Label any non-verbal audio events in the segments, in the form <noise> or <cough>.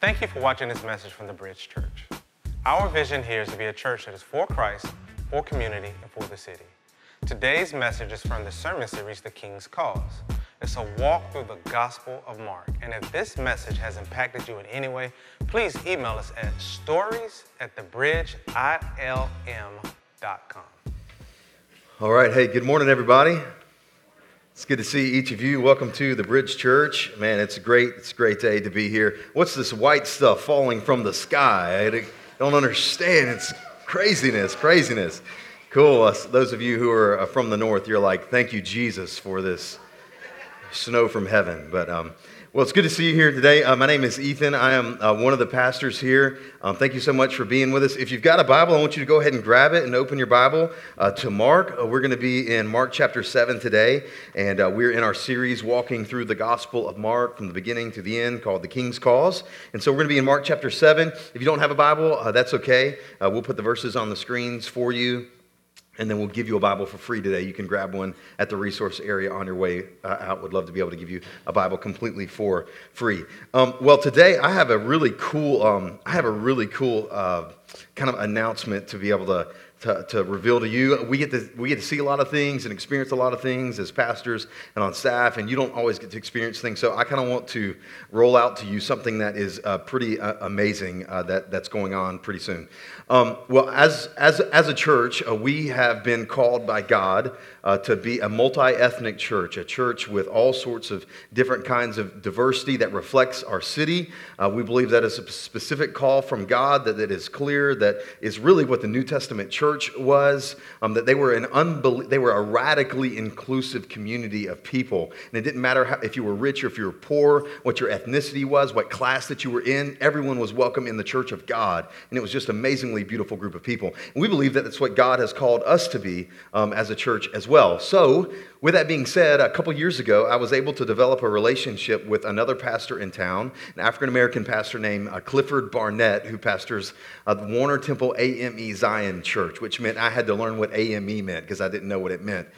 Thank you for watching this message from the Bridge Church. Our vision here is to be a church that is for Christ, for community, and for the city. Today's message is from the sermon series, The King's Cause. It's a walk through the Gospel of Mark. And if this message has impacted you in any way, please email us at stories at thebridgeilm.com. All right. Hey, good morning, everybody. It's good to see each of you. Welcome to the Bridge Church. Man, it's a great, it's a great day to be here. What's this white stuff falling from the sky? I don't understand. It's craziness, craziness. Cool. Uh, those of you who are uh, from the north, you're like, thank you, Jesus, for this snow from heaven. But um, well, it's good to see you here today. Uh, my name is Ethan. I am uh, one of the pastors here. Um, thank you so much for being with us. If you've got a Bible, I want you to go ahead and grab it and open your Bible uh, to Mark. Uh, we're going to be in Mark chapter 7 today, and uh, we're in our series walking through the Gospel of Mark from the beginning to the end called The King's Cause. And so we're going to be in Mark chapter 7. If you don't have a Bible, uh, that's okay. we'll put the verses on the screens for you and then we'll give you a Bible for free today. You can grab one at the resource area on your way uh, out. Would love to be able to give you a Bible completely for free. Um, well, today I have a really cool, um, I have a really cool uh, kind of announcement to be able to to, to reveal to you. We get to, we get to see a lot of things and experience a lot of things as pastors and on staff, and you don't always get to experience things. So I kind of want to roll out to you something that is uh, pretty uh, amazing uh, that, that's going on pretty soon. Um, well, as, as, as a church, uh, we have been called by God uh, to be a multi ethnic church, a church with all sorts of different kinds of diversity that reflects our city. Uh, we believe that is a specific call from God, that it is clear, that is really what the New Testament church was, um, that they were, an unbel- they were a radically inclusive community of people. And it didn't matter how, if you were rich or if you were poor, what your ethnicity was, what class that you were in, everyone was welcome in the church of God. And it was just amazingly beautiful group of people. And we believe that that's what God has called us to be um, as a church as well. So, with that being said, a couple years ago, I was able to develop a relationship with another pastor in town, an African American pastor named uh, Clifford Barnett, who pastors uh, the Warner Temple AME Zion Church, which meant I had to learn what AME meant because I didn't know what it meant.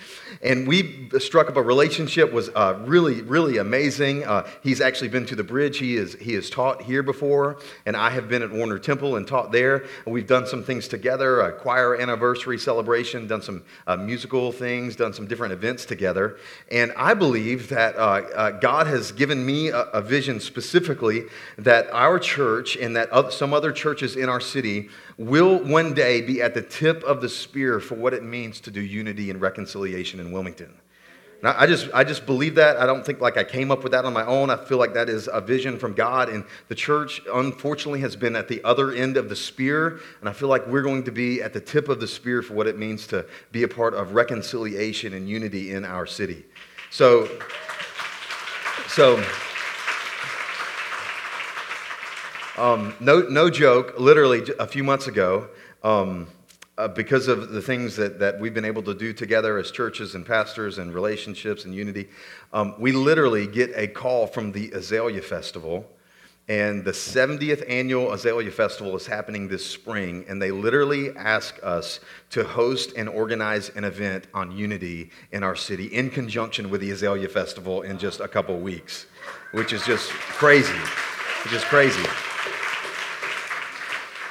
And we struck up a relationship, was uh, really, really amazing. Uh, he's actually been to the bridge. He is he has taught here before, and I have been at Warner Temple and taught there. We've done some things together, a choir anniversary celebration, done some uh, musical things, done some different events together. And I believe that uh, uh, God has given me a, a, vision specifically that our church and that other, some other churches in our city will one day be at the tip of the spear for what it means to do unity and reconciliation in Wilmington. I just, I just believe that. I don't think like I came up with that on my own. I feel like that is a vision from God. And the church, unfortunately, has been at the other end of the spear. And I feel like we're going to be at the tip of the spear for what it means to be a part of reconciliation and unity in our city. So, so um, no, no joke, literally a few months ago, um, uh, because of the things that, that we've been able to do together as churches and pastors and relationships and unity, um, we literally get a call from the Azalea Festival. And the 70th annual Azalea Festival is happening this spring, and they literally ask us to host and organize an event on unity in our city in conjunction with the Azalea Festival in just a couple weeks, which is just crazy. Which is crazy.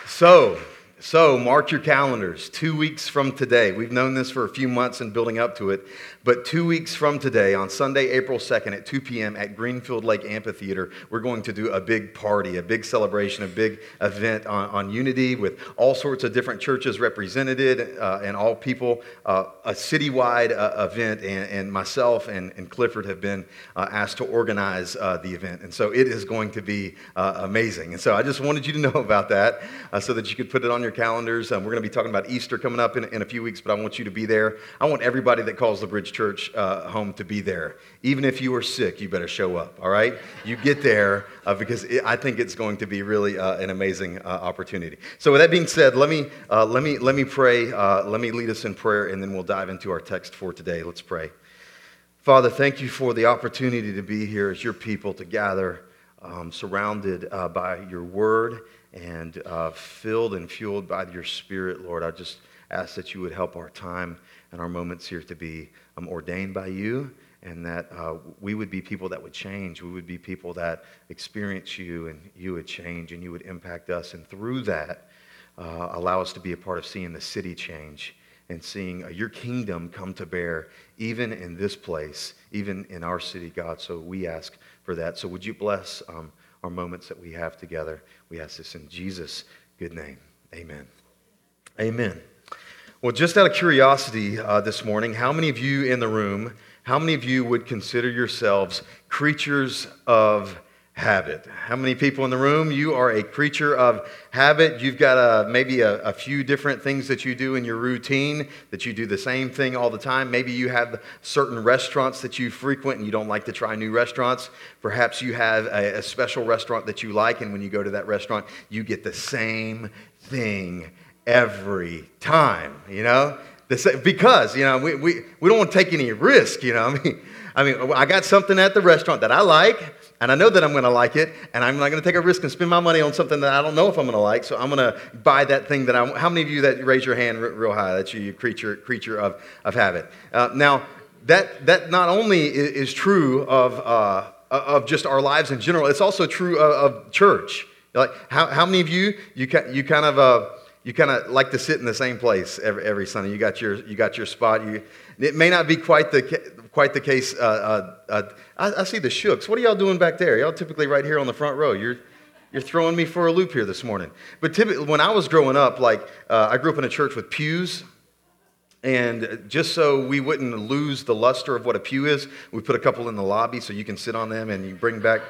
So, so, mark your calendars. Two weeks from today, we've known this for a few months and building up to it, but two weeks from today, on Sunday, April 2nd at 2 p.m. at Greenfield Lake Amphitheater, we're going to do a big party, a big celebration, a big event on, on unity with all sorts of different churches represented uh, and all people, uh, a citywide uh, event. And, and, myself and, and, Clifford have been uh, asked to organize uh, the event. And so it is going to be uh, amazing. And so I just wanted you to <laughs> know about that so that you could put it on your calendars. Um, we're going to be talking about Easter coming up in, in a few weeks, but I want you to be there. I want everybody that calls the Bridge Church uh, home to be there. Even if you are sick, you better show up, all right? You get there uh, because it, I think it's going to be really uh, an amazing uh, opportunity. So, with that being said, let me, uh, let me, let me pray. Uh, let me lead us in prayer, and then we'll dive into our text for today. Let's pray. Father, thank you for the opportunity to be here as your people to gather, um, surrounded by your word and filled and fueled by your spirit, Lord. I just ask that you would help our time and our moments here to be um, ordained by you and that uh, we would be people that would change. We would be people that experience you and you would change and you would impact us. And through that, uh, allow us to be a part of seeing the city change and seeing uh, your kingdom come to bear, even in this place, even in our city, God. So we ask for that. So would you bless um, our moments that we have together? We ask this in Jesus' good name. Amen. Amen. Well, just out of curiosity uh, this morning, how many of you in the room, how many of you would consider yourselves creatures of habit? How many people in the room? You are a creature of habit. You've got a, maybe a, a, few different things that you do in your routine, that you do the same thing all the time. Maybe you have certain restaurants that you frequent and you don't like to try new restaurants. Perhaps you have a, a special restaurant that you like, and when you go to that restaurant, you get the same thing every time, you know? Because, you know, we, we, we don't want to take any risk, you know? <laughs> I mean, I mean, I got something at the restaurant that I like, and I know that I'm going to like it, and I'm not going to take a risk and spend my money on something that I don't know if I'm going to like. So I'm going to buy that thing that I. How many of you that raise your hand real high? That's you, creature creature of of habit. Uh, now that that not only is, true of uh, of just our lives in general, it's also true of, of church. Like how, how many of you you you kind of uh, you kind of like to sit in the same place every, every Sunday. You got your, you got your spot. You, it may not be quite the, quite the case. Uh, uh, uh, I, I, see the Shooks. What are y'all doing back there? Y'all typically right here on the front row. You're, you're throwing me for a loop here this morning. But typically, when I was growing up, like uh, I grew up in a church with pews. And just so we wouldn't lose the luster of what a pew is, we put a couple in the lobby so you can sit on them and you bring back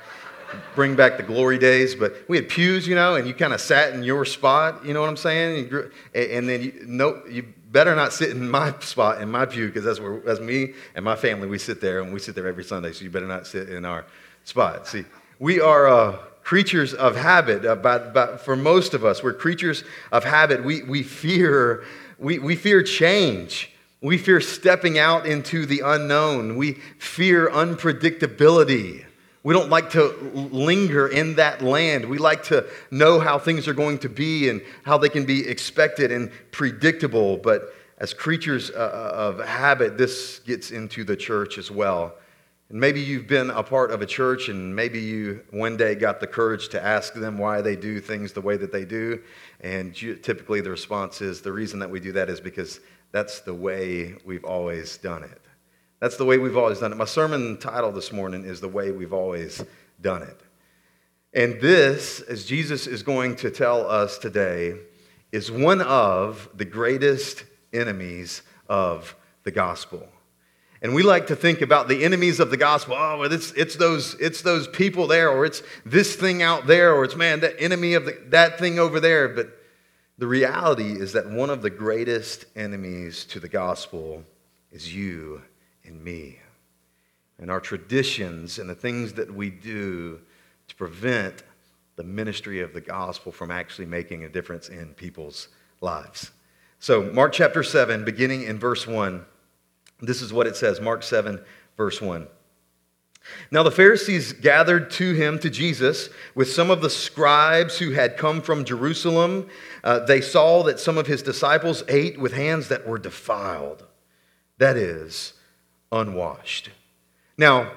bring back the glory days. But we had pews, you know, and you kind of sat in your spot. You know what I'm saying? And then you, no, you better not sit in my spot in my pew because that's where that's me and my family. We sit there and we sit there every Sunday. So you better not sit in our spot. See, we are. Uh, creatures of habit. Uh, but, but for most of us, we're creatures of habit. We, we, fear, we, we fear change. We fear stepping out into the unknown. We fear unpredictability. We don't like to linger in that land. We like to know how things are going to be and how they can be expected and predictable. But as creatures uh, uh, of habit, this gets into the church as well. And maybe you've been a part of a church and maybe you one day got the courage to ask them why they do things the way that they do. And typically the response is the reason that we do that is because that's the way we've always done it. That's the way we've always done it. My sermon title this morning is The Way We've Always Done It. And this, as Jesus is going to tell us today, is one of the greatest enemies of the gospel. And we like to think about the enemies of the gospel. Oh, it's, it's, those, it's those people there, or it's this thing out there, or it's, man, that enemy of the, that thing over there. But the reality is that one of the greatest enemies to the gospel is you me. And our traditions and the things that we do to prevent the ministry of the gospel from actually making a difference in people's lives. So, Mark chapter 7, beginning in verse 1, this is what it says Mark 7, verse 1. Now, the Pharisees gathered to him, to Jesus, with some of the scribes who had come from Jerusalem. Uh, they saw that some of his disciples ate with hands that were defiled. That is, unwashed. Now,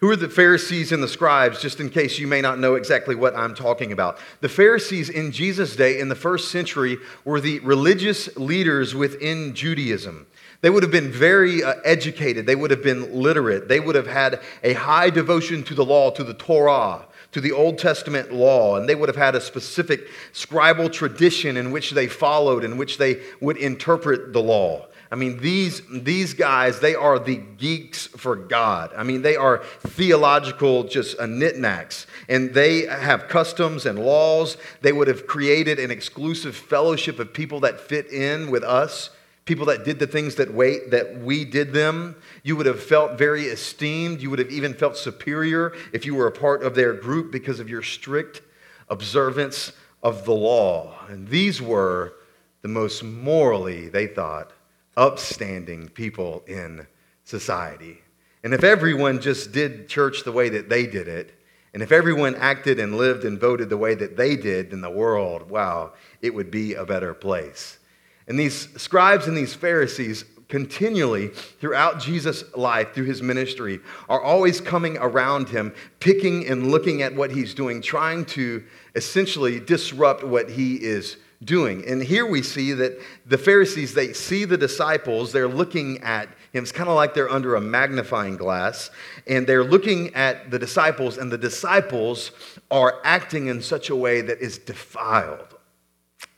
who are the Pharisees and the scribes, just in case you may not know exactly what I'm talking about? The Pharisees in Jesus' day, in the first century, were the religious leaders within Judaism. They would have been very uh, educated, they would have been literate, they would have had a high devotion to the law, to the Torah. To the Old Testament law, and they would have had a specific scribal tradition in which they followed, in which they would interpret the law. I mean, these, these guys, they are the geeks for God. I mean, they are theological, just a knickknacks. And they have customs and laws. They would have created an exclusive fellowship of people that fit in with us, people that did the things that, wait, that we did them. You would have felt very esteemed. You would have even felt superior if you were a part of their group because of your strict observance of the law. And these were the most morally, they thought, upstanding people in society. And if everyone just did church the way that they did it, and if everyone acted and lived and voted the way that they did, then the world, wow, it would be a better place. And these scribes and these Pharisees continually throughout Jesus' life, through his ministry, are always coming around him, picking and looking at what he's doing, trying to essentially disrupt what he is doing. And here we see that the Pharisees, they see the disciples, they're looking at him. It's kind of like they're under a magnifying glass, and they're looking at the disciples, and the disciples are acting in such a way that is defiled.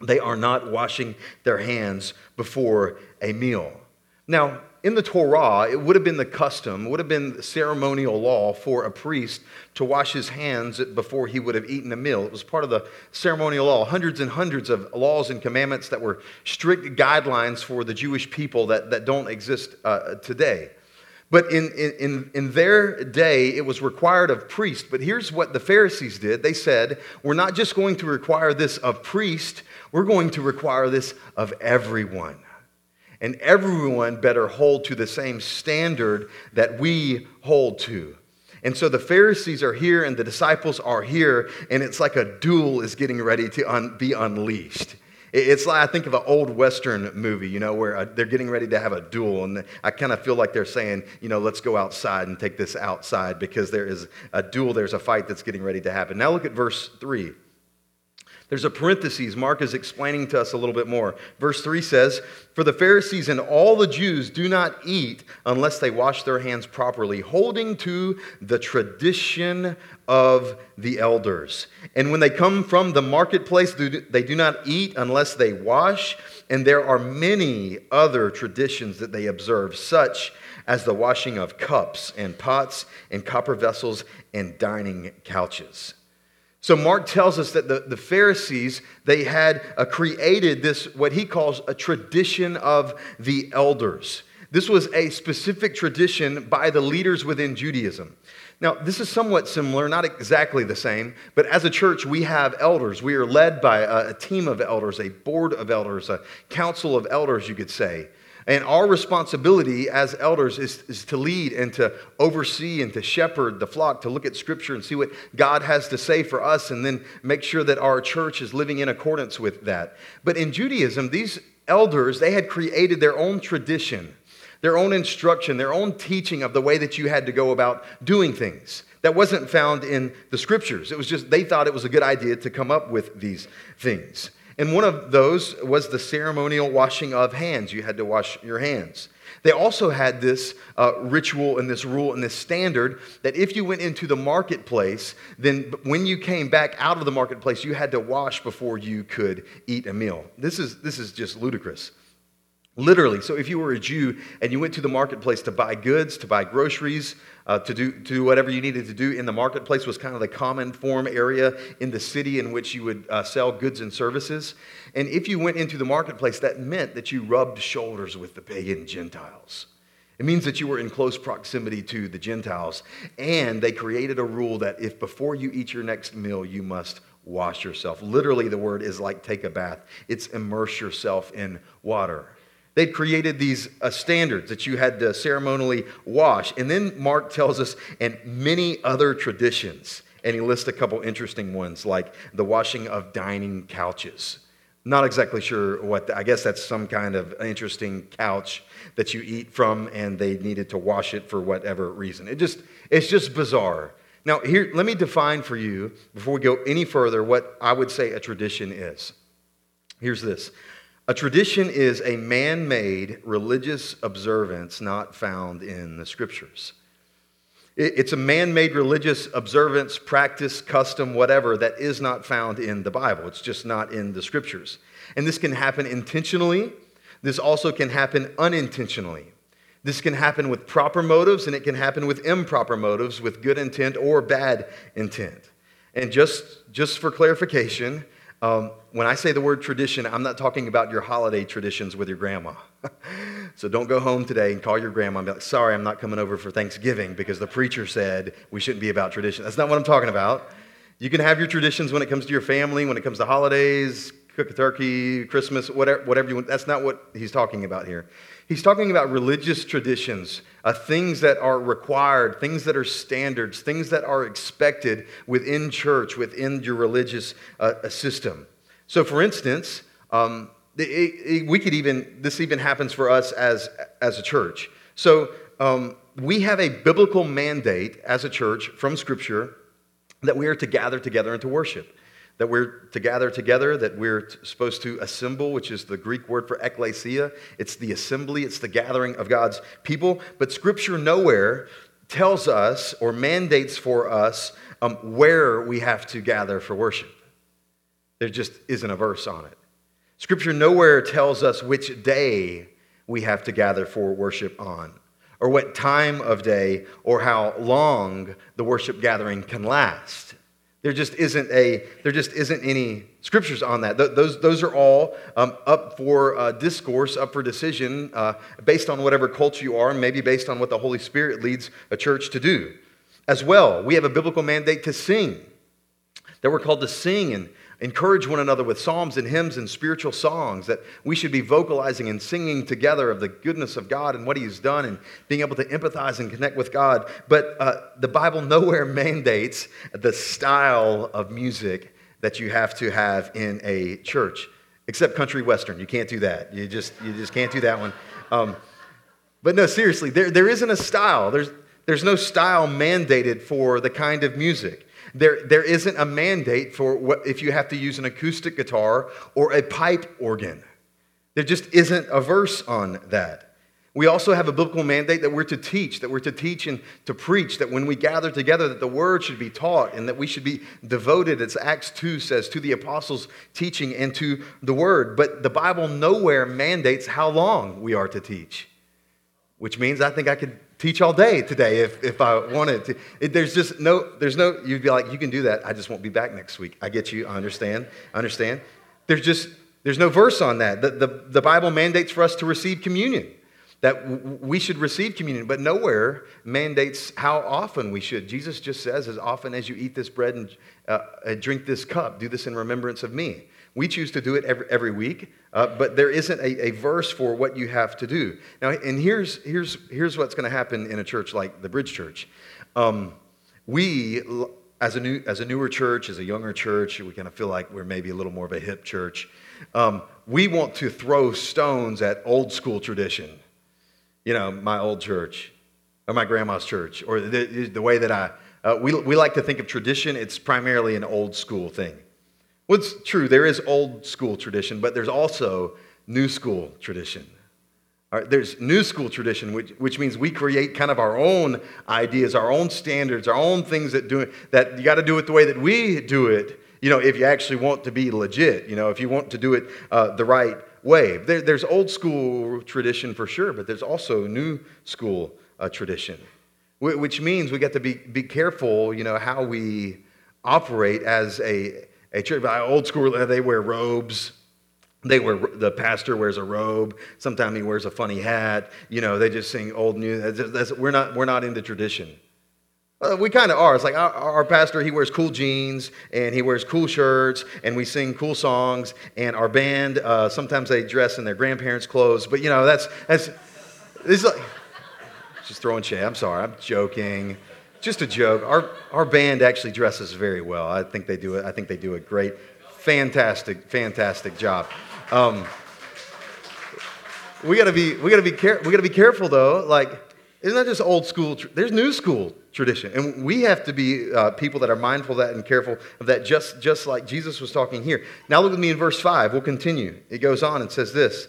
They are not washing their hands before a meal. Now, in the Torah, it would have been the custom, would have been ceremonial law for a priest to wash his hands before he would have eaten a meal. It was part of the ceremonial law. Hundreds and hundreds of laws and commandments that were strict guidelines for the Jewish people that, that don't exist uh, today. But in, in, in their day, it was required of priests. But here's what the Pharisees did they said, We're not just going to require this of priests, we're going to require this of everyone and everyone better hold to the same standard that we hold to. And so the Pharisees are here and the disciples are here, and it's like a duel is getting ready to un- be unleashed. It's like I think of an old Western movie, you know, where uh, they're getting ready to have a duel. And I kind of feel like they're saying, you know, let's go outside and take this outside because there is a duel, there's a fight that's getting ready to happen. Now look at verse 3. There's a parenthesis. Mark is explaining to us a little bit more. Verse 3 says, For the Pharisees and all the Jews do not eat unless they wash their hands properly, holding to the tradition of the elders. And when they come from the marketplace, they do not eat unless they wash. And there are many other traditions that they observe, such as the washing of cups and pots and copper vessels and dining couches. So Mark tells us that the, the Pharisees, they had uh, created this, what he calls a tradition of the elders. This was a specific tradition by the leaders within Judaism. Now, this is somewhat similar, not exactly the same, but as a church, we have elders. We are led by a, a team of elders, a board of elders, a council of elders, you could say. And our responsibility as elders is, is to lead and to oversee and to shepherd the flock, to look at scripture and see what God has to say for us, and then make sure that our church is living in accordance with that. But in Judaism, these elders, they had created their own tradition, their own instruction, their own teaching of the way that you had to go about doing things. That wasn't found in the scriptures. It was just they thought it was a good idea to come up with these things. And one of those was the ceremonial washing of hands. You had to wash your hands. They also had this uh, ritual and this rule and this standard that if you went into the marketplace, then when you came back out of the marketplace, you had to wash before you could eat a meal. This is, this is just ludicrous. Literally. So if you were a Jew and you went to the marketplace to buy goods, to buy groceries, uh, to, do, to do whatever you needed to do in the marketplace was kind of the common form area in the city in which you would uh, sell goods and services. And if you went into the marketplace, that meant that you rubbed shoulders with the pagan Gentiles. It means that you were in close proximity to the Gentiles. And they created a rule that if before you eat your next meal, you must wash yourself. Literally, the word is like take a bath, it's immerse yourself in water. They'd created these uh, standards that you had to ceremonially wash. And then Mark tells us, and many other traditions. And he lists a couple interesting ones, like the washing of dining couches. Not exactly sure what, the, I guess that's some kind of interesting couch that you eat from, and they needed to wash it for whatever reason. It just, it's just bizarre. Now, here, let me define for you, before we go any further, what I would say a tradition is. Here's this a tradition is a man made religious observance not found in the scriptures. It's a man made religious observance, practice, custom, whatever, that is not found in the Bible. It's just not in the scriptures. And this can happen intentionally, this also can happen unintentionally. This can happen with proper motives and it can happen with improper motives, with good intent or bad intent. And just, just for clarification, um, when I say the word tradition, I'm not talking about your holiday traditions with your grandma. <laughs> so don't go home today and call your grandma and be like, sorry, I'm not coming over for Thanksgiving because the preacher said we shouldn't be about tradition. That's not what I'm talking about. You can have your traditions when it comes to your family, when it comes to holidays, cook a turkey, Christmas, whatever, whatever you want. That's not what he's talking about here. He's talking about religious traditions, uh, things that are required, things that are standards, things that are expected within church, within your religious uh, system. So, for instance, um, it, it, we could even, this even happens for us as, as a church. So um, we have a biblical mandate as a church from Scripture that we are to gather together and to worship. That we're to gather together, that we're supposed to assemble, which is the Greek word for ecclesia. It's the assembly, it's the gathering of God's people. But Scripture nowhere tells us or mandates for us um, where we have to gather for worship. There just isn't a verse on it. Scripture nowhere tells us which day we have to gather for worship on, or what time of day, or how long the worship gathering can last. There just isn't a there just isn't any scriptures on that. Th- those those are all um, up for uh, discourse, up for decision, uh, based on whatever culture you are, and maybe based on what the Holy Spirit leads a church to do. As well, we have a biblical mandate to sing. That we're called to sing and encourage one another with psalms and hymns and spiritual songs, that we should be vocalizing and singing together of the goodness of God and what He's done and being able to empathize and connect with God. But uh, the Bible nowhere <laughs> mandates the style of music that you have to have in a church, except country western. You can't do that. You just, you just can't do that one. Um, but no, seriously, there, there isn't a style. There's, there's no style mandated for the kind of music. There, there isn't a mandate for what, if you have to use an acoustic guitar or a pipe organ. There just isn't a verse on that. We also have a biblical mandate that we're to teach, that we're to teach and to preach, that when we gather together, that the word should be taught and that we should be devoted, as Acts 2 says, to the apostles' teaching and to the word. But the Bible nowhere mandates how long we are to teach, which means I think I could teach all day today if, if I wanted to. It, there's just no, there's no, you'd be like, you can do that. I just won't be back next week. I get you. I understand. I understand. There's just, there's no verse on that. The, the, the Bible mandates for us to receive communion, that w- we should receive communion, but nowhere mandates how often we should. Jesus just says, as often as you eat this bread and uh, drink this cup, do this in remembrance of me. We choose to do it every, every week, uh, but there isn't a, a, verse for what you have to do. Now, and here's, here's, here's what's going to happen in a church like the Bridge Church. Um, we, as a, new, as a newer church, as a younger church, we kind of feel like we're maybe a little more of a hip church. Um, we want to throw stones at old school tradition. You know, my old church, or my grandma's church, or the, the way that I, uh, we, we like to think of tradition, it's primarily an old school thing. Well, it's true, there is old school tradition, but there's also new school tradition. there's new school tradition, which, which means we create kind of our own ideas, our own standards, our own things that do that you got to do it the way that we do it. You know, if you actually want to be legit, you know, if you want to do it uh, the right way. There, there's old school tradition for sure, but there's also new school uh, tradition, which means we got to be, be careful, you know, how we operate as a, a church. Old school, they wear robes. They wear the pastor wears a robe. Sometimes he wears a funny hat. You know, they just sing old new. That's, that's, we're not we're not into tradition. Uh, we kind of are. It's like our, our, pastor, he wears cool jeans and he wears cool shirts and we sing cool songs. And our band, uh, sometimes they dress in their grandparents' clothes. But you know, that's that's it's like just throwing shade. I'm sorry. I'm joking just a joke. Our, our band actually dresses very well. I think they do. I think they do a great, fantastic, fantastic job. Um, we gotta be we gotta be care, we gotta be careful though. Like, isn't that just old school? There's new school tradition, and we have to be uh, people that are mindful of that and careful of that. Just just like Jesus was talking here. Now look with me in verse five. We'll continue. It goes on and says this.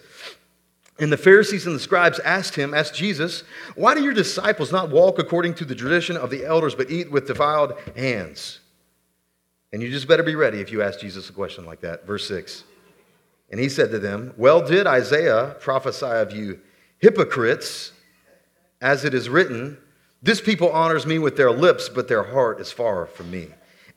And the Pharisees and the scribes asked him, asked Jesus, Why do your disciples not walk according to the tradition of the elders, but eat with defiled hands? And you just better be ready if you ask Jesus a question like that. Verse 6. And he said to them, Well, did Isaiah prophesy of you hypocrites, as it is written, This people honors me with their lips, but their heart is far from me.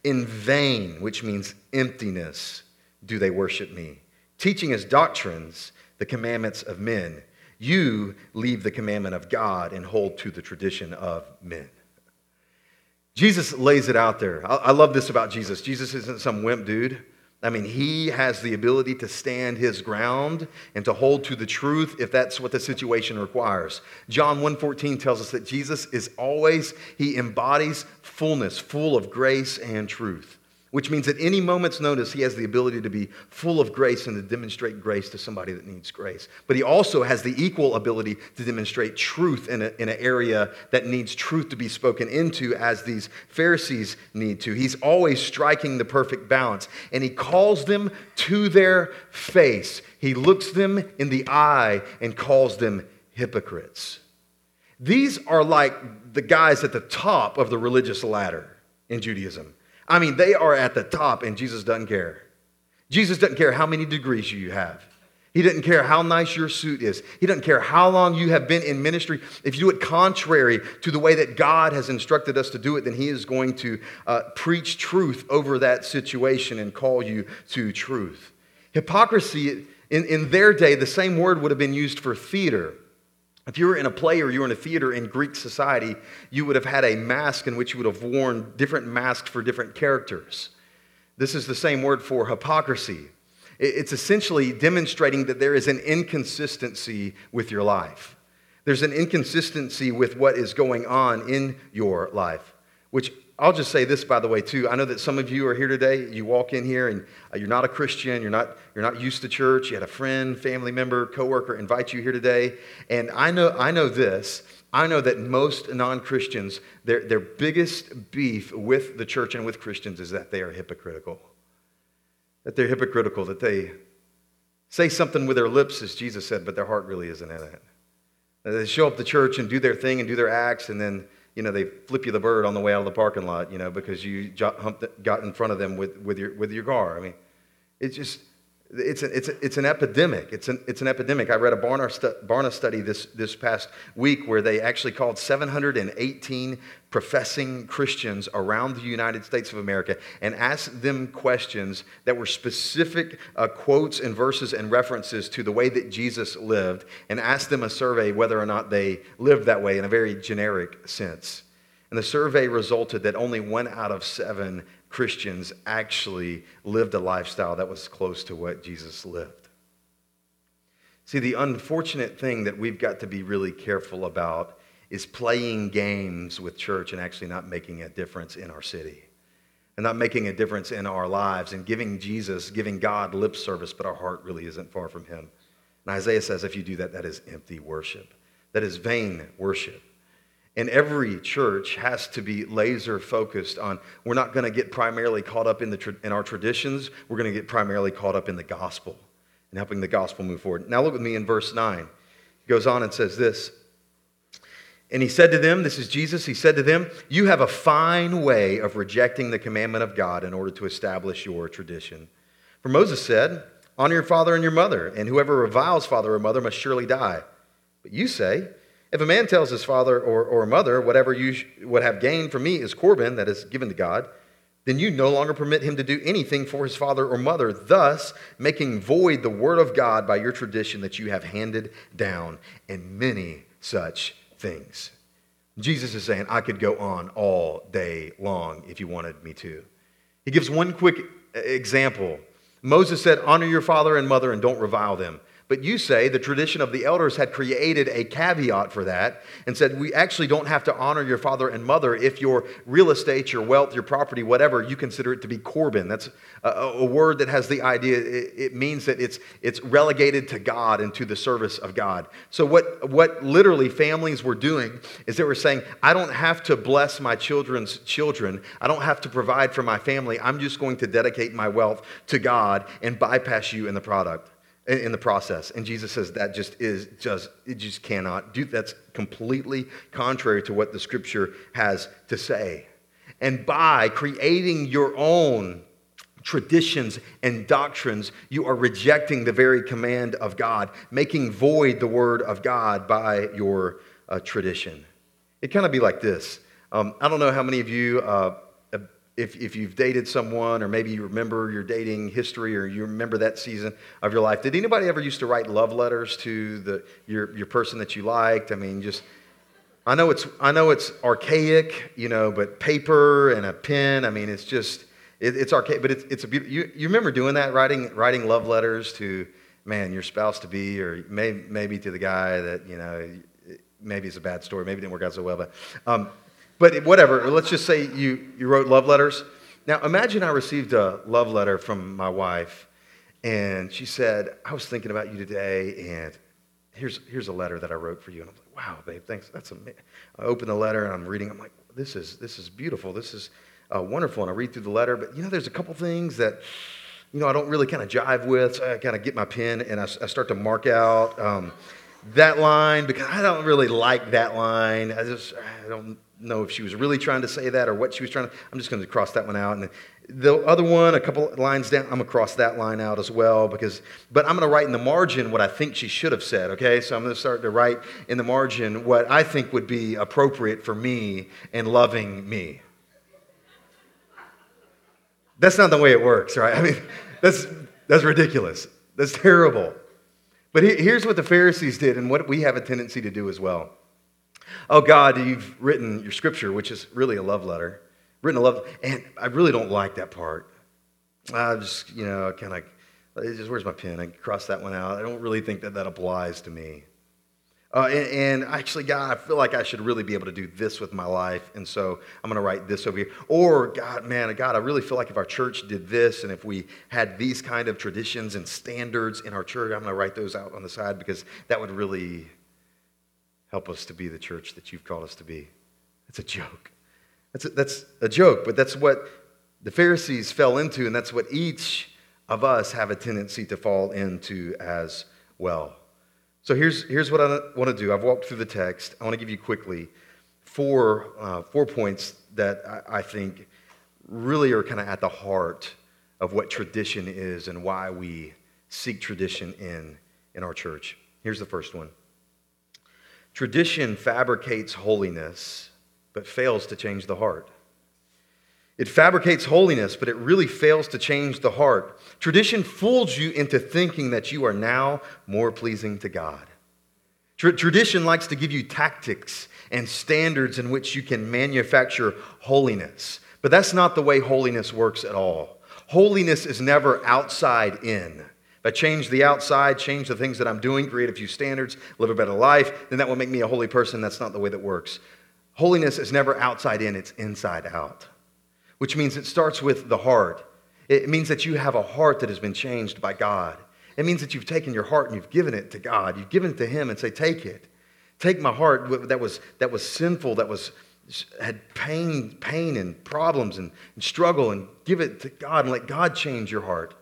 In vain, which means emptiness, do they worship me, teaching as doctrines the commandments of men. You leave the commandment of God and hold to the tradition of men. Jesus lays it out there. I love this about Jesus. Jesus isn't some wimp dude. I mean, he has the ability to stand his ground and to hold to the truth if that's what the situation requires. John 1:14 tells us that Jesus is always he embodies fullness, full of grace and truth which means at any moment's notice, he has the ability to be full of grace and to demonstrate grace to somebody that needs grace. But he also has the equal ability to demonstrate truth in, a, in an area that needs truth to be spoken into, as these Pharisees need to. He's always striking the perfect balance, and he calls them to their face. He looks them in the eye and calls them hypocrites. These are like the guys at the top of the religious ladder in Judaism. I mean, they are at the top, and Jesus doesn't care. Jesus doesn't care how many degrees you have. He doesn't care how nice your suit is. He doesn't care how long you have been in ministry. If you do it contrary to the way that God has instructed us to do it, then He is going to uh, preach truth over that situation and call you to truth. Hypocrisy, in, in their day, the same word would have been used for theater. If you were in a play or you were in a theater in Greek society, you would have had a mask in which you would have worn different masks for different characters. This is the same word for hypocrisy. It's essentially demonstrating that there is an inconsistency with your life. There's an inconsistency with what is going on in your life, which I'll just say this, by the way, too. I know that some of you are here today. You walk in here and uh, you're not a Christian. You're not, you're not used to church. You had a friend, family member, coworker invite you here today. And I know, I know this. I know that most non Christians, their, their biggest beef with the church and with Christians is that they are hypocritical. That they're hypocritical, that they say something with their lips, as Jesus said, but their heart really isn't in it. They show up to church and do their thing and do their acts, and then you know, they flip you the bird on the way out of the parking lot, you know, because you got in front of them with, with, your, with your car. I mean, it's just, it's, a, it's, a, it's an epidemic. It's an, it's an epidemic. I read a Barna, stu- Barna study this, this past week where they actually called 718 professing Christians around the United States of America and asked them questions that were specific uh, quotes and verses and references to the way that Jesus lived and asked them a survey whether or not they lived that way in a very generic sense. And the survey resulted that only one out of seven Christians actually lived a lifestyle that was close to what Jesus lived. See, the unfortunate thing that we've got to be really careful about is playing games with church and actually not making a difference in our city and not making a difference in our lives and giving Jesus, giving God lip service, but our heart really isn't far from Him. And Isaiah says if you do that, that is empty worship, that is vain worship. And every church has to be laser focused on we're not going to get primarily caught up in, the, in our traditions, we're going to get primarily caught up in the gospel and helping the gospel move forward. Now, look with me in verse 9. He goes on and says this. And he said to them, This is Jesus, he said to them, You have a fine way of rejecting the commandment of God in order to establish your tradition. For Moses said, Honor your father and your mother, and whoever reviles father or mother must surely die. But you say, if a man tells his father or, or mother, whatever you would have gained from me is Corban, that is given to God, then you no longer permit him to do anything for his father or mother, thus making void the word of God by your tradition that you have handed down, and many such things. Jesus is saying, I could go on all day long if you wanted me to. He gives one quick uh, example. Moses said, Honor your father and mother and don't revile them. But you say the tradition of the elders had created a caveat for that and said, we actually don't have to honor your father and mother if your real estate, your wealth, your property, whatever, you consider it to be Corban. That's a, a word that has the idea, it, it, means that it's, it's relegated to God and to the service of God. So, what, what literally families were doing is they were saying, I don't have to bless my children's children, I don't have to provide for my family. I'm just going to dedicate my wealth to God and bypass you in the product in the process. And Jesus says that just is just, it just cannot do, that's completely contrary to what the scripture has to say. And by creating your own traditions and doctrines, you are rejecting the very command of God, making void the word of God by your uh, tradition. It kind of be like this. Um, I don't know how many of you uh, if, if you've dated someone or maybe you remember your dating history or you remember that season of your life did anybody ever used to write love letters to the, your, your person that you liked? I mean just i know it's i know it's archaic you know but paper and a pen i mean it's just it, it's archaic but it's, it's a beautiful you, you remember doing that writing writing love letters to man your spouse to be or maybe, maybe to the guy that you know maybe it's a bad story maybe it didn't work out so well but um, but whatever, let's just say you, you wrote love letters. Now, imagine I received a love letter from my wife, and she said, I was thinking about you today, and here's, here's a letter that I wrote for you. And I'm like, wow, babe, thanks. That's amazing. I open the letter, and I'm reading. I'm like, this is, this is beautiful. This is uh, wonderful. And I read through the letter, but you know, there's a couple things that, you know, I don't really kind of jive with. So I kind of get my pen, and I, I start to mark out um, that line because I don't really like that line. I just, I don't know if she was really trying to say that or what she was trying to. I'm just going to cross that one out. And the other one, a couple lines down, I'm going to cross that line out as well because, but I'm going to write in the margin what I think she should have said, okay? So I'm going to start to write in the margin what I think would be appropriate for me and loving me. That's not the way it works, right? I mean, that's, that's ridiculous. That's terrible. But here's what the Pharisees did and what we have a tendency to do as well. Oh, God, you've written your scripture, which is really a love letter. Written a love, and I really don't like that part. I just, you know, kind of, just where's my pen? I cross that one out. I don't really think that that applies to me. Uh, and, and, actually, God, I feel like I should really be able to do this with my life. And so I'm going to write this over here. Or, God, man, God, I really feel like if our church did this and if we had these kind of traditions and standards in our church, I'm going to write those out on the side because that would really help us to be the church that you've called us to be. It's a joke. That's a, that's a joke, but that's what the Pharisees fell into, and that's what each of us have a tendency to fall into as well. So here's, here's what I want to do. I've walked through the text. I want to give you quickly four, uh, four points that I, I think really are kind of at the heart of what tradition is and why we seek tradition in, in our church. Here's the first one Tradition fabricates holiness, but fails to change the heart. It fabricates holiness, but it really fails to change the heart. Tradition fools you into thinking that you are now more pleasing to God. tradition likes to give you tactics and standards in which you can manufacture holiness, but that's not the way holiness works at all. Holiness is never outside in. If I change the outside, change the things that I'm doing, create a few standards, live a better life, then that will make me a holy person. That's not the way that works. Holiness is never outside in, it's inside out, which means it starts with the heart. It means that you have a heart that has been changed by God. It means that you've taken your heart and you've given it to God. You've given it to Him and say, Take it. Take my heart that was, that was sinful, that was had pain, pain and problems and, and struggle, and give it to God and let God change your heart.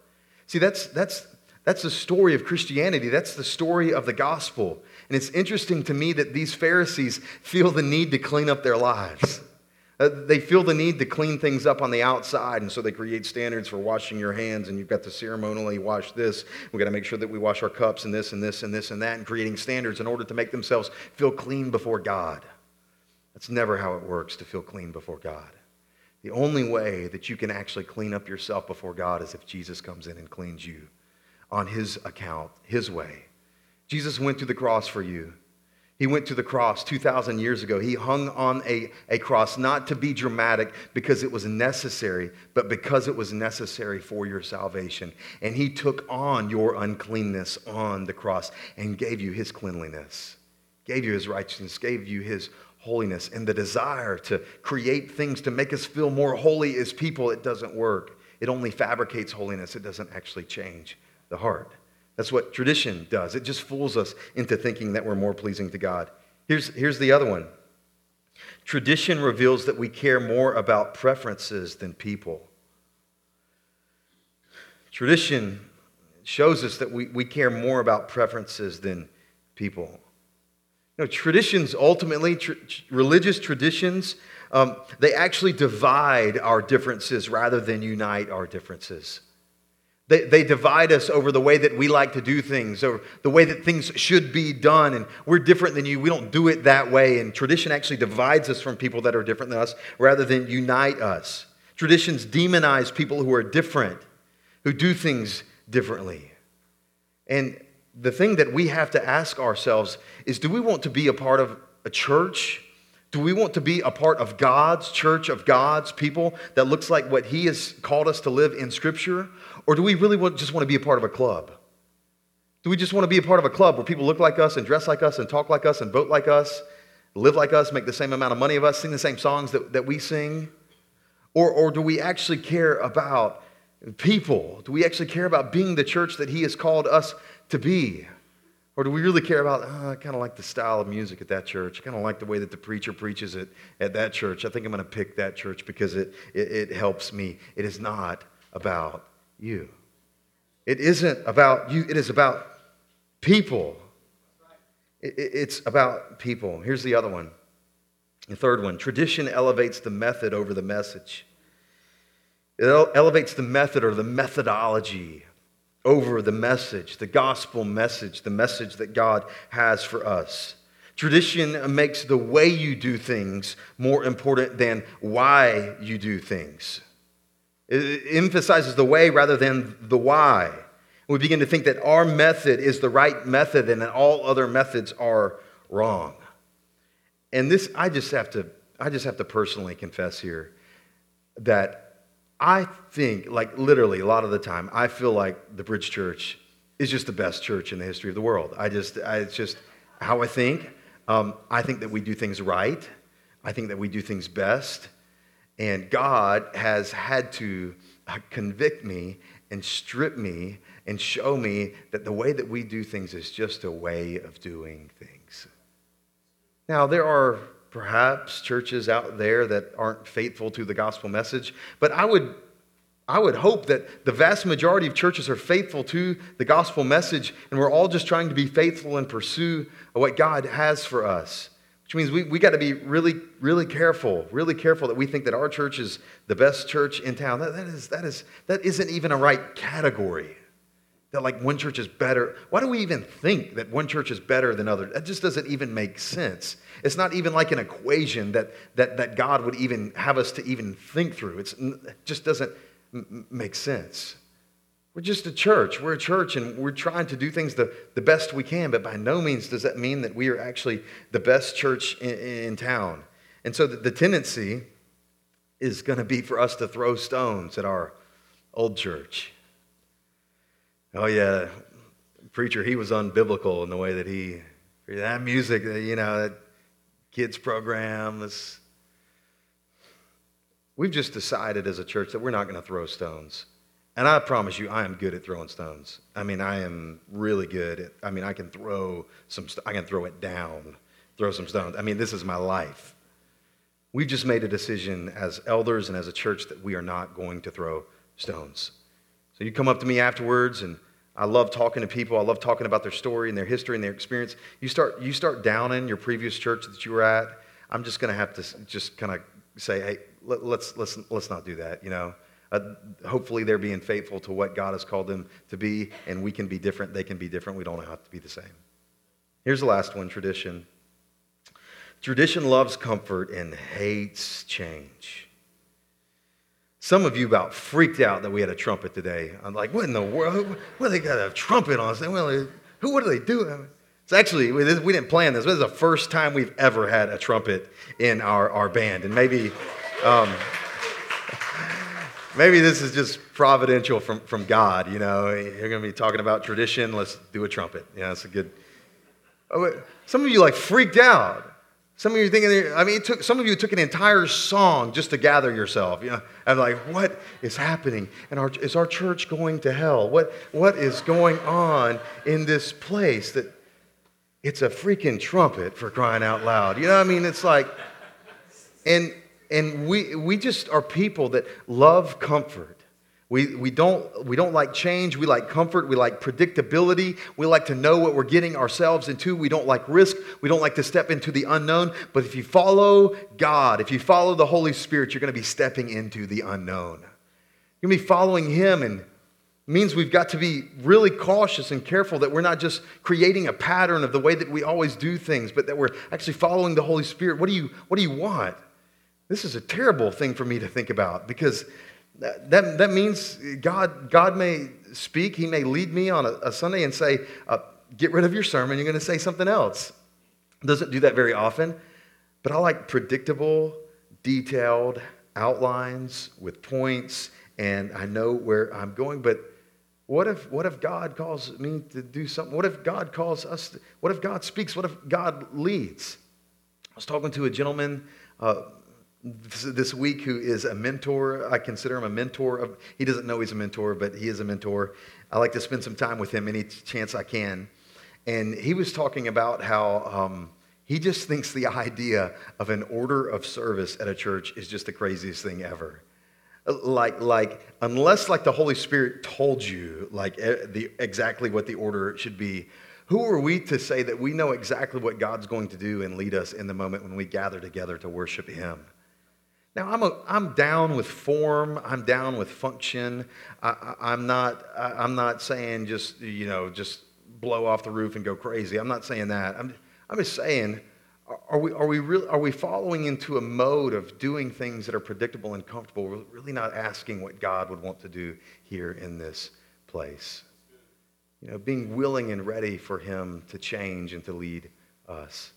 See, that's, that's that's the story of Christianity. That's the story of the gospel. And it's interesting to me that these Pharisees feel the need to clean up their lives. Uh, they feel the need to clean things up on the outside, and so they create standards for washing your hands, and you've got to ceremonially wash this. We've got to make sure that we wash our cups and this and this and this and that, and creating standards in order to make themselves feel clean before God. That's never how it works to feel clean before God. The only way that you can actually clean up yourself before God is if Jesus comes in and cleans you on his account, his way. Jesus went to the cross for you. He went to the cross 2,000 years ago. He hung on a, a cross, not to be dramatic because it was necessary, but because it was necessary for your salvation. And He took on your uncleanness on the cross and gave you His cleanliness, gave you His righteousness, gave you His holiness. And the desire to create things to make us feel more holy as people, it doesn't work. It only fabricates holiness, it doesn't actually change the heart. That's what tradition does. It just fools us into thinking that we're more pleasing to God. Here's, here's the other one tradition reveals that we care more about preferences than people. Tradition shows us that we, we care more about preferences than people. You know, traditions ultimately, tr- religious traditions, um, they actually divide our differences rather than unite our differences. They, they divide us over the way that we like to do things, or the way that things should be done. And we're different than you. We don't do it that way. And tradition actually divides us from people that are different than us rather than unite us. Traditions demonize people who are different, who do things differently. And the thing that we have to ask ourselves is do we want to be a part of a church? Do we want to be a part of God's church, of God's people that looks like what He has called us to live in Scripture? Or do we really just want to be a part of a club? Do we just want to be a part of a club where people look like us and dress like us and talk like us and vote like us, live like us, make the same amount of money of us, sing the same songs that, that we sing? Or, or do we actually care about people? Do we actually care about being the church that He has called us to be? Or do we really care about, oh, I kind of like the style of music at that church. I kind of like the way that the preacher preaches it at that church. I think I'm going to pick that church because it, it, it helps me. It is not about you. It isn't about you, it is about people. It, it, it's about people. Here's the other one. The third one tradition elevates the method over the message. It elevates the method or the methodology over the message, the gospel message, the message that God has for us. Tradition makes the way you do things more important than why you do things. It emphasizes the way rather than the why. We begin to think that our method is the right method and that all other methods are wrong. And this, I just have to, I just have to personally confess here that I think, like literally, a lot of the time, I feel like the Bridge Church is just the best church in the history of the world. I just, I, it's just how I think. Um, I think that we do things right. I think that we do things best. And God has had to uh, convict me and strip me and show me that the way that we do things is just a way of doing things. Now, there are perhaps churches out there that aren't faithful to the gospel message, but I would I would hope that the vast majority of churches are faithful to the gospel message and we're all just trying to be faithful and pursue what God has for us. Which means we, we got to be really, really careful, really careful that we think that our church is the best church in town. That, that, is, that, is, that isn't even a right category that like one church is better. Why do we even think that one church is better than others? That just doesn't even make sense. It's not even like an equation that, that, that God would even have us to even think through. It's, it just doesn't m- make sense. We're just a church. We're a church and we're trying to do things the, the best we can, but by no means does that mean that we are actually the best church in, in town. And so the, the tendency is going to be for us to throw stones at our old church Oh, yeah, preacher, he was unbiblical in the way that he, that music, you know, that kids program. This, we've just decided as a church that we're not going to throw stones. And I promise you, I am good at throwing stones. I mean, I am really good at, I mean, I can throw some, I can throw it down, throw some stones. I mean, this is my life. We've just made a decision as elders and as a church that we are not going to throw stones. So you come up to me afterwards, and I love talking to people. I love talking about their story and their history and their experience. You start, you start downing your previous church that you were at. I'm just going to have to just kind of say, hey, let, let's, let's, let's not do that, you know. Uh, hopefully they're being faithful to what God has called them to be, and we can be different. They can be different. We don't have to be the same. Here's the last one tradition. Tradition loves comfort and hates change. Some of you about freaked out that we had a trumpet today. I'm like, what in the world? What they got a trumpet on? Well, who? What do they do? It's actually we didn't plan this. This is the first time we've ever had a trumpet in our, our band, and maybe. Um, maybe this is just providential from, from God. You know, you're going to be talking about tradition. Let's do a trumpet. Yeah, that's a good. Oh, some of you like freaked out. Some of you thinking, I mean, it took, some of you took an entire song just to gather yourself. You know, I'm like, what is happening? And our, is our church going to hell? What, what is going on in this place that it's a freaking trumpet for crying out loud? You know what I mean? It's like, and, and we, we just are people that love comfort. We, we, don't, we don't like change. We like comfort. We like predictability. We like to know what we're getting ourselves into. We don't like risk. We don't like to step into the unknown. But if you follow God, if you follow the Holy Spirit, you're going to be stepping into the unknown. You're going to be following Him, and means we've got to be really cautious and careful that we're not just creating a pattern of the way that we always do things, but that we're actually following the Holy Spirit. What do you, what do you want? This is a terrible thing for me to think about because that, that means God, God may speak, He may lead me on a, a Sunday and say, uh, Get rid of your sermon, you're going to say something else. Doesn't do that very often, but I like predictable, detailed outlines with points, and I know where I'm going. But what if, what if God calls me to do something? What if God calls us? To, what if God speaks? What if God leads? I was talking to a gentleman uh, this, week who is a mentor. I consider him a mentor. Of, he doesn't know he's a mentor, but he is a mentor. I like to spend some time with him any chance I can. And he was talking about how um, he just thinks the idea of an order of service at a church is just the craziest thing ever. Like, like unless like the Holy Spirit told you like the, exactly what the order should be, who are we to say that we know exactly what God's going to do and lead us in the moment when we gather together to worship Him? Now, I'm, a, I'm down with form. I'm down with function. I, am not, I, am not saying just, you know, just blow off the roof and go crazy. I'm not saying that. I'm, I'm just saying, are we, are, we really, are we following into a mode of doing things that are predictable and comfortable? We're really not asking what God would want to do here in this place. You know, being willing and ready for Him to change and to lead us.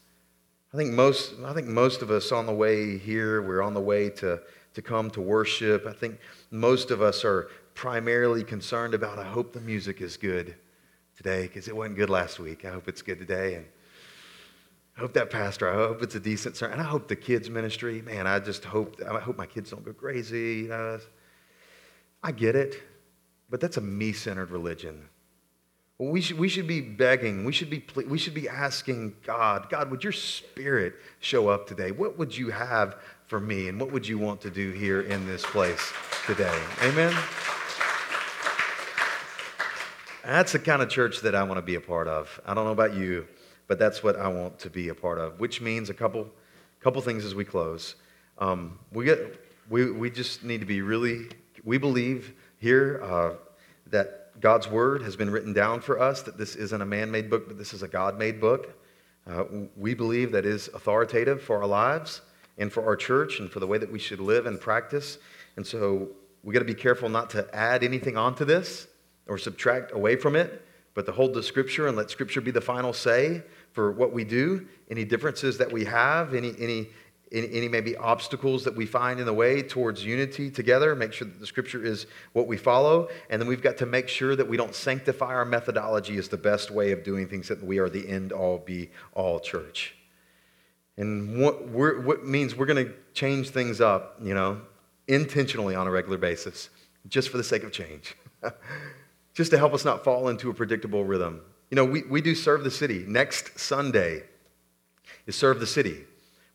I think most, I think most of us on the way here, we're on the way to, to come to worship. I think most of us are primarily concerned about, I hope the music is good today because it wasn't good last week. I hope it's good today. And I hope that pastor, I hope it's a decent sermon. And I hope the kids' ministry, man, I just hope, I hope my kids don't go crazy. You know? I get it, but that's a me centered religion. We should, we should be begging, we should be, we should be asking God, God, would your spirit show up today? What would you have for me? And what would you want to do here in this place today? Amen? That's the kind of church that I want to be a part of. I don't know about you, but that's what I want to be a part of, which means a couple, couple things as we close. Um, we, get, we, we just need to be really, we believe here uh, that God's word has been written down for us, that this isn't a man made book, but this is a God made book. Uh, we believe that is authoritative for our lives and for our church and for the way that we should live and practice. And so we got to be careful not to add anything onto this or subtract away from it, but to hold the scripture and let scripture be the final say for what we do. Any differences that we have, any, any any, any, maybe obstacles that we find in the way towards unity together, make sure that the scripture is what we follow. And then we've got to make sure that we don't sanctify our methodology as the best way of doing things, that we are the end all be all church. And what, what means we're going to change things up, you know, intentionally on a regular basis, just for the sake of change, <laughs> just to help us not fall into a predictable rhythm. You know, we, we do serve the city. Next Sunday is serve the city.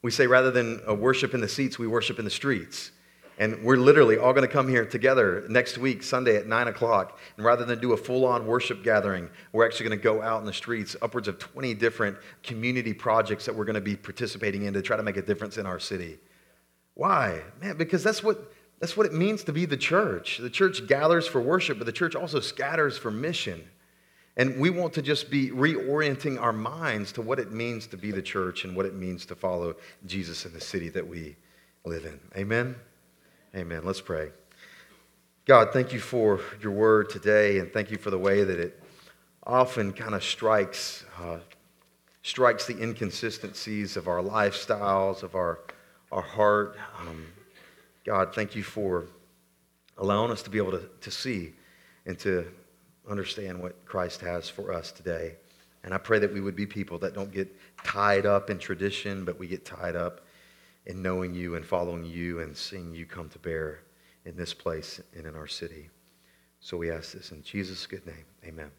We say rather than uh, worship in the seats, we worship in the streets. And we're literally all going to come here together next week, Sunday at 9 o'clock. And rather than do a full on worship gathering, we're actually going to go out in the streets, upwards of 20 different community projects that we're going to be participating in to try to make a difference in our city. Why? Man, because that's what, that's what it means to be the church. The church gathers for worship, but the church also scatters for mission. And we want to just be reorienting our minds to what it means to be the church and what it means to follow Jesus in the city that we live in. Amen? Amen. Let's pray. God, thank you for your word today, and thank you for the way that it often kind of strikes, uh, strikes the inconsistencies of our lifestyles, of our, our heart. Um, God, thank you for allowing us to be able to, to see and to understand what Christ has for us today. And I pray that we would be people that don't get tied up in tradition, but we get tied up in knowing you and following you and seeing you come to bear in this place and in our city. So we ask this in Jesus' good name. Amen.